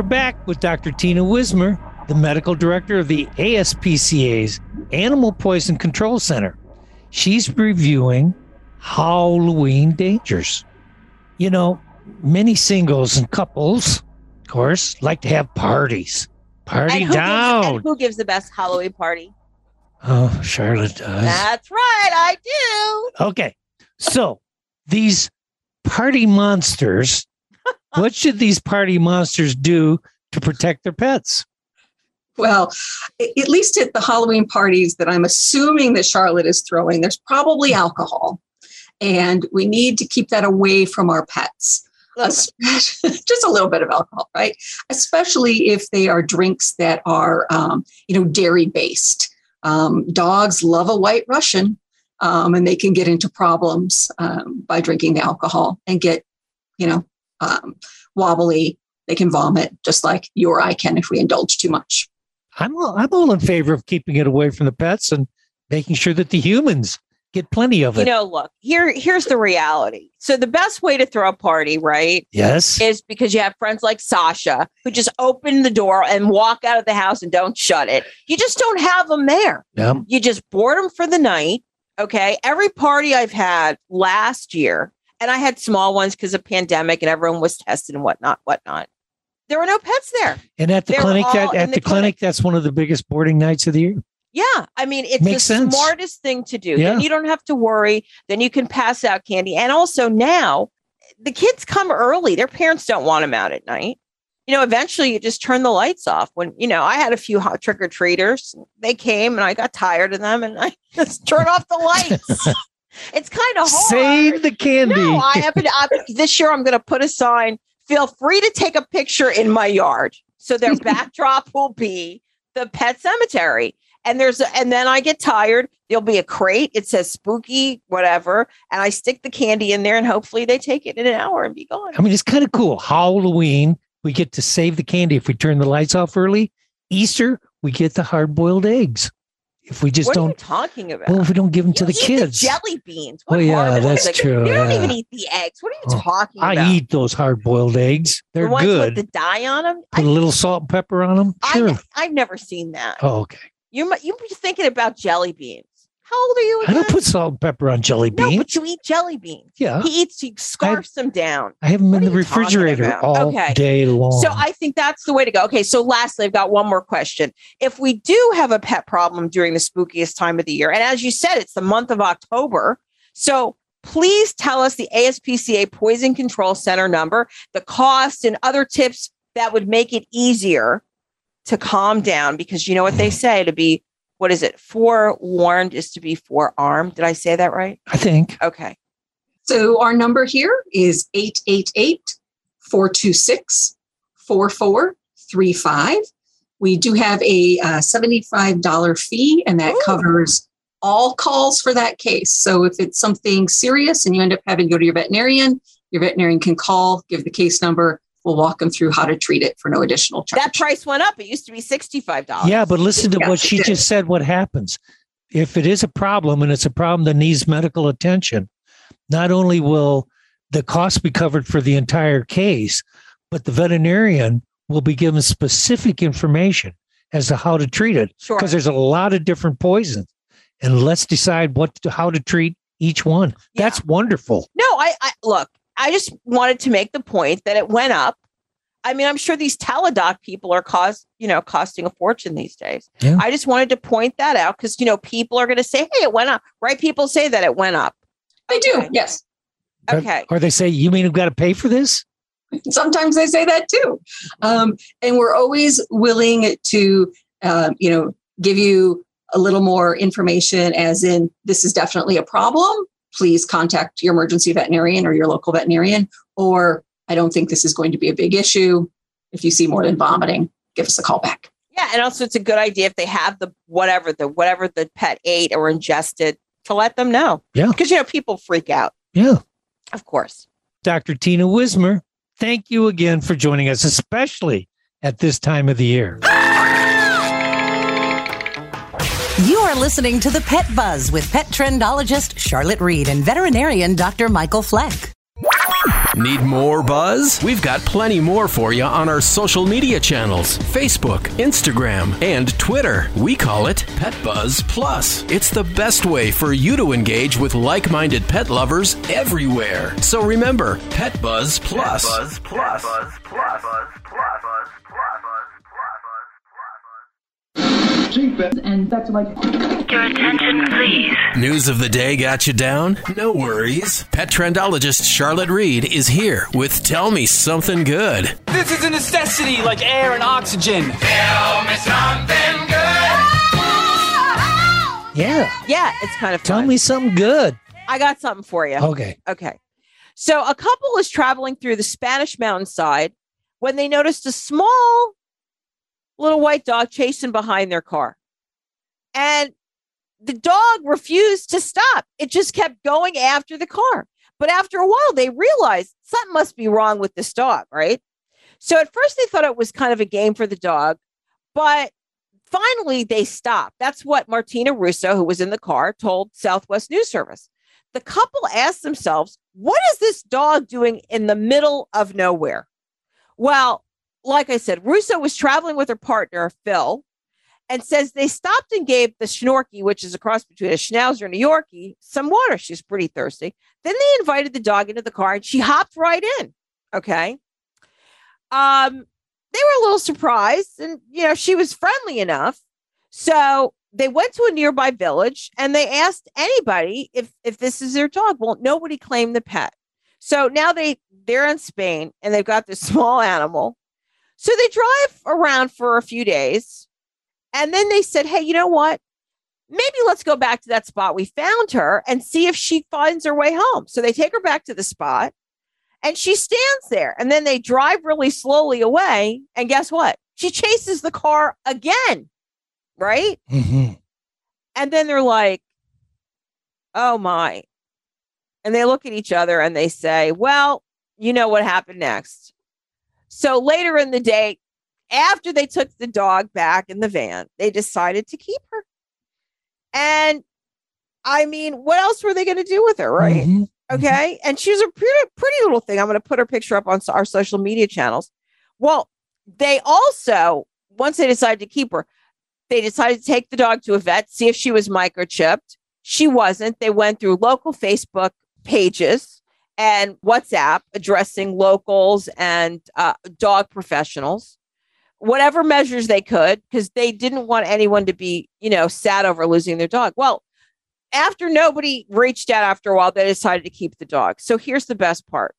We're back with Dr. Tina Wismer, the medical director of the ASPCA's Animal Poison Control Center. She's reviewing Halloween dangers. You know, many singles and couples, of course, like to have parties. Party and down. Gives, and who gives the best Halloween party? oh, Charlotte does. That's right, I do. Okay. So these party monsters, what should these party monsters do to protect their pets? Well, at least at the Halloween parties that I'm assuming that Charlotte is throwing, there's probably alcohol. And we need to keep that away from our pets. Just a little bit of alcohol, right? Especially if they are drinks that are, um, you know, dairy based. Um, dogs love a white Russian, um, and they can get into problems um, by drinking the alcohol and get, you know, um, wobbly. They can vomit, just like you or I can if we indulge too much. I'm all, I'm all in favor of keeping it away from the pets and making sure that the humans get plenty of it. You know, look, here here's the reality. So the best way to throw a party, right? Yes. Is because you have friends like Sasha who just open the door and walk out of the house and don't shut it. You just don't have them there. Yeah. You just board them for the night Okay. Every party I've had last year, and I had small ones because of pandemic and everyone was tested and whatnot, whatnot. There were no pets there. And at the They were clinic, that, at the, the clinic, that's one of the biggest boarding nights of the year. Yeah. I mean, it's Makes the sense. smartest thing to do. Yeah. Then you don't have to worry. Then you can pass out candy. And also now the kids come early. Their parents don't want them out at night. You know, eventually you just turn the lights off. When, you know, I had a few hot trick or treaters. They came and I got tired of them and I just turn off the lights. it's kind of hard. Save the candy. No, I have I, this year. I'm going to put a sign. Feel free to take a picture in my yard. So their backdrop will be the pet cemetery. And there's a, and then I get tired. There'll be a crate. It says spooky, whatever, and I stick the candy in there, and hopefully they take it in an hour and be gone. I mean, it's kind of cool. Halloween, we get to save the candy if we turn the lights off early. Easter, we get the hard boiled eggs. If we just what are you don't, talking about? well, if we don't give them to the eat kids. jelly beans. What Well, yeah, that's it? true, You don't yeah. even eat the eggs. What are you Oh, talking I about? eat those hard boiled eggs. They're the good. with the dye on them. Put a little salt and pepper on them. Sure. I, I've never seen that. oh, okay. You you be thinking about jelly beans. How old are you? I don't put salt and pepper on jelly beans. No, but you eat jelly beans. Yeah. He eats, he scarfs them down. I have them in the refrigerator all Okay. day long. So I think that's the way to go. Okay. So lastly, I've got one more question. If we do have a pet problem during the spookiest time of the year, and as you said, it's the month of October. So please tell us the ASPCA Poison Control Center number, the cost, and other tips that would make it easier to calm down because you know what they say to be what is it? Forewarned is to be forearmed. Did I say that right? I think. Okay. So our number here is 888 426 4435. We do have a uh, $75 fee, and that covers all calls for that case. So if it's something serious and you end up having to go to your veterinarian, your veterinarian can call, give the case number. We'll walk them through how to treat it for no additional charge. That price went up. It used to be $65. Yeah, but listen to Yes, what she it just said. What happens if it is a problem and it's a problem that needs medical attention? Not only will the cost be covered for the entire case, but the veterinarian will be given specific information as to how to treat it. Sure. Because there's a lot of different poisons, and let's decide what to, how to treat each one. That's wonderful. No, I, I look, I just wanted to make the point that it went up. I mean, I'm sure these teledoc people are cost, you know, costing a fortune these days. Yeah. I just wanted to point that out because you know people are going to say, "Hey, it went up." Right? People say that it went up. They do, yes. Okay. Or, they say, "You mean I've got to pay for this?" Sometimes they say that too. Um, and we're always willing to, um, you know, give you a little more information, as in, this is definitely a problem. Please contact your emergency veterinarian or your local veterinarian. Or I don't think this is going to be a big issue. If you see more than vomiting, give us a call back. Yeah, and also it's a good idea if they have the whatever the whatever the pet ate or ingested to let them know. Yeah. because you know people freak out. Yeah. Of course. Dr. Tina Wismer, thank you again for joining us, especially at this time of the year. You are listening to the Pet Buzz with pet trendologist Charlotte Reed and veterinarian Dr. Michael Fleck. Need more buzz? We've got plenty more for you on our social media channels Facebook, Instagram, and Twitter. We call it Pet Buzz Plus. It's the best way for you to engage with like minded pet lovers everywhere. So remember, Pet Buzz Plus. Plus. And that's like. Your attention, please. News of the day got you down? No worries. Pet trendologist Charlotte Reed is here with Tell Me Something Good. This is a necessity like air and oxygen. Tell me something good. Yeah. Yeah, it's kind of Tell fun. me something good. I got something for you. Okay. Okay. So a couple is traveling through the Spanish mountainside when they noticed a small little white dog chasing behind their car. And the dog refused to stop. It just kept going after the car. But after a while, they realized something must be wrong with this dog, right? So at first, they thought it was kind of a game for the dog, but finally they stopped. That's what Martina Russo, who was in the car, told Southwest News Service. The couple asked themselves, what is this dog doing in the middle of nowhere? Well, like I said, Russo was traveling with her partner, Phil, and says they stopped and gave the Schnorky, which is a cross between a Schnauzer and a Yorkie, some water. She's pretty thirsty. Then they invited the dog into the car and she hopped right in. Okay. Um, they were a little surprised and, you know, she was friendly enough. So they went to a nearby village and they asked anybody if if this is their dog. Well, nobody claimed the pet. So now they they're in Spain and they've got this small animal. So they drive around for a few days. And then they said, "Hey, you know what? Maybe let's go back to that spot we found her and see if she finds her way home." So they take her back to the spot and she stands there. And then they drive really slowly away and guess what? She chases the car again right? Mm-hmm. And then they're like, oh my. And they look at each other and they say, well, you know what happened next. So later in the day, after they took the dog back in the van, they decided to keep her. And I mean, what else were they going to do with her, right? Mm-hmm. Okay. And she's a pretty, pretty little thing. I'm going to put her picture up on our social media channels. Well, they also, once they decided to keep her, they decided to take the dog to a vet, see if she was microchipped. She wasn't. They went through local Facebook pages and WhatsApp addressing locals and uh, dog professionals, whatever measures they could, because they didn't want anyone to be, you know, sad over losing their dog. Well, after nobody reached out after a while, they decided to keep the dog. So here's the best part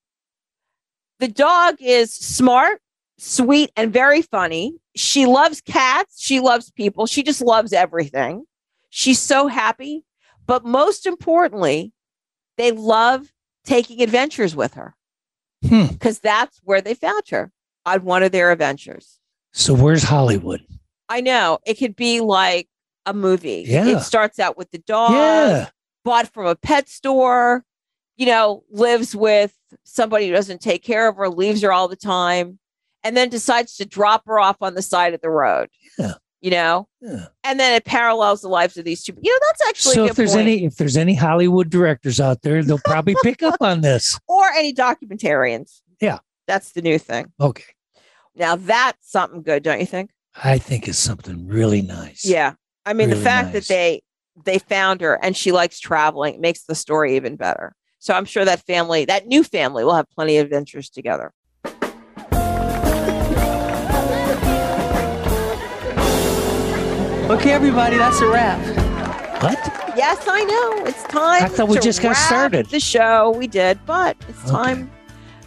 the dog is smart, sweet, and very funny she loves cats. She loves people. She just loves everything. She's so happy. But most importantly, they love taking adventures with her because hmm. that's where they found her on one of their adventures. So, where's Hollywood? I know it could be like a movie. Yeah. It starts out with the dog, Yeah. bought from a pet store, you know, lives with somebody who doesn't take care of her, leaves her all the time and then decides to drop her off on the side of the road. Yeah. You know? Yeah. And then it parallels the lives of these two. You know, that's actually So if there's point. any if there's any Hollywood directors out there, they'll probably pick up on this. or any documentarians. Yeah. That's the new thing. Okay. Now that's something good, don't you think? I think it's something really nice. Yeah. I mean, Really the fact nice. that they they found her and she likes traveling makes the story even better. So I'm sure that family, that new family, will have plenty of adventures together. Okay, everybody, that's a wrap. What? Yes, I know. It's time. I thought we to just got wrap started. The show we did, but it's time.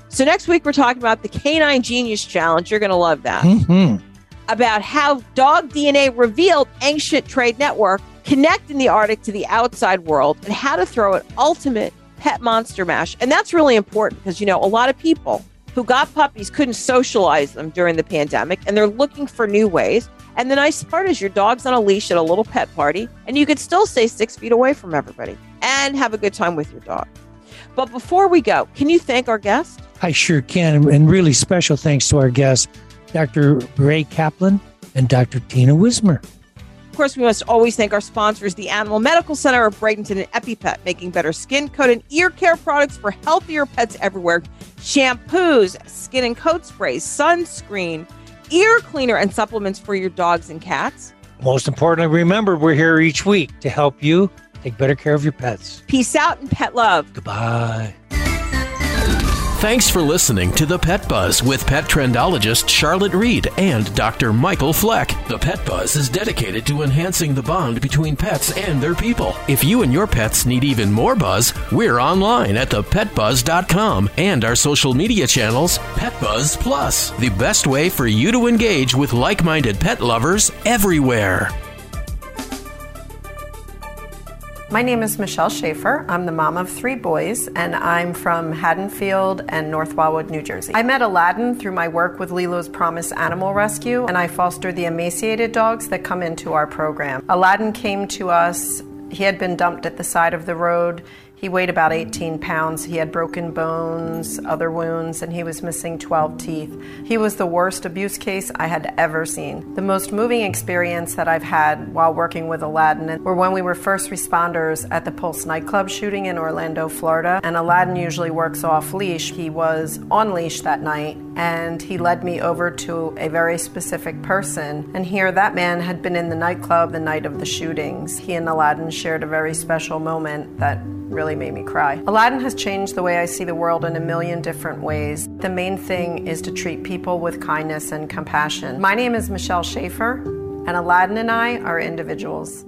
So next week we're talking about the Canine Genius Challenge. You're going to love that. hmm About how dog DNA revealed ancient trade network connecting the Arctic to the outside world and how to throw an ultimate pet monster mash. And that's really important because you know a lot of people who got puppies couldn't socialize them during the pandemic and they're looking for new ways. And the nice part is your dog's on a leash at a little pet party and you could still stay six feet away from everybody and have a good time with your dog. But before we go, can you thank our guest? I sure can. And really special thanks to our guests, Dr. Ray Kaplan and Dr. Tina Wismer. Of course, we must always thank our sponsors, the Animal Medical Center of Bradenton and EpiPet, making better skin, coat, and ear care products for healthier pets everywhere. Shampoos, skin and coat sprays, sunscreen, ear cleaner, and supplements for your dogs and cats. Most importantly, remember we're here each week to help you take better care of your pets. Peace out and pet love. Goodbye. Thanks for listening to The Pet Buzz with pet trendologist Charlotte Reed and Dr. Michael Fleck. The Pet Buzz is dedicated to enhancing the bond between pets and their people. If you and your pets need even more buzz, we're online at thepetbuzz.com and our social media channels, Pet Buzz Plus, the best way for you to engage with like minded pet lovers everywhere. My name is Michelle Schaefer. I'm the mom of three boys, and I'm from Haddonfield and North Wildwood, New Jersey. I met Aladdin through my work with Lilo's Promise Animal Rescue, and I foster the emaciated dogs that come into our program. Aladdin came to us. He had been dumped at the side of the road. He weighed about 18 pounds. He had broken bones, other wounds, and he was missing 12 teeth. He was the worst abuse case I had ever seen. The most moving experience that I've had while working with Aladdin were when we were first responders at the Pulse nightclub shooting in Orlando, Florida. And Aladdin usually works off leash. He was on leash that night, and he led me over to a very specific person. And here, that man had been in the nightclub the night of the shootings. He and Aladdin shared a very special moment that really made me cry. Aladdin has changed the way I see the world in a million different ways. The main thing is to treat people with kindness and compassion. My name is Michelle Schaefer, and Aladdin and I are individuals.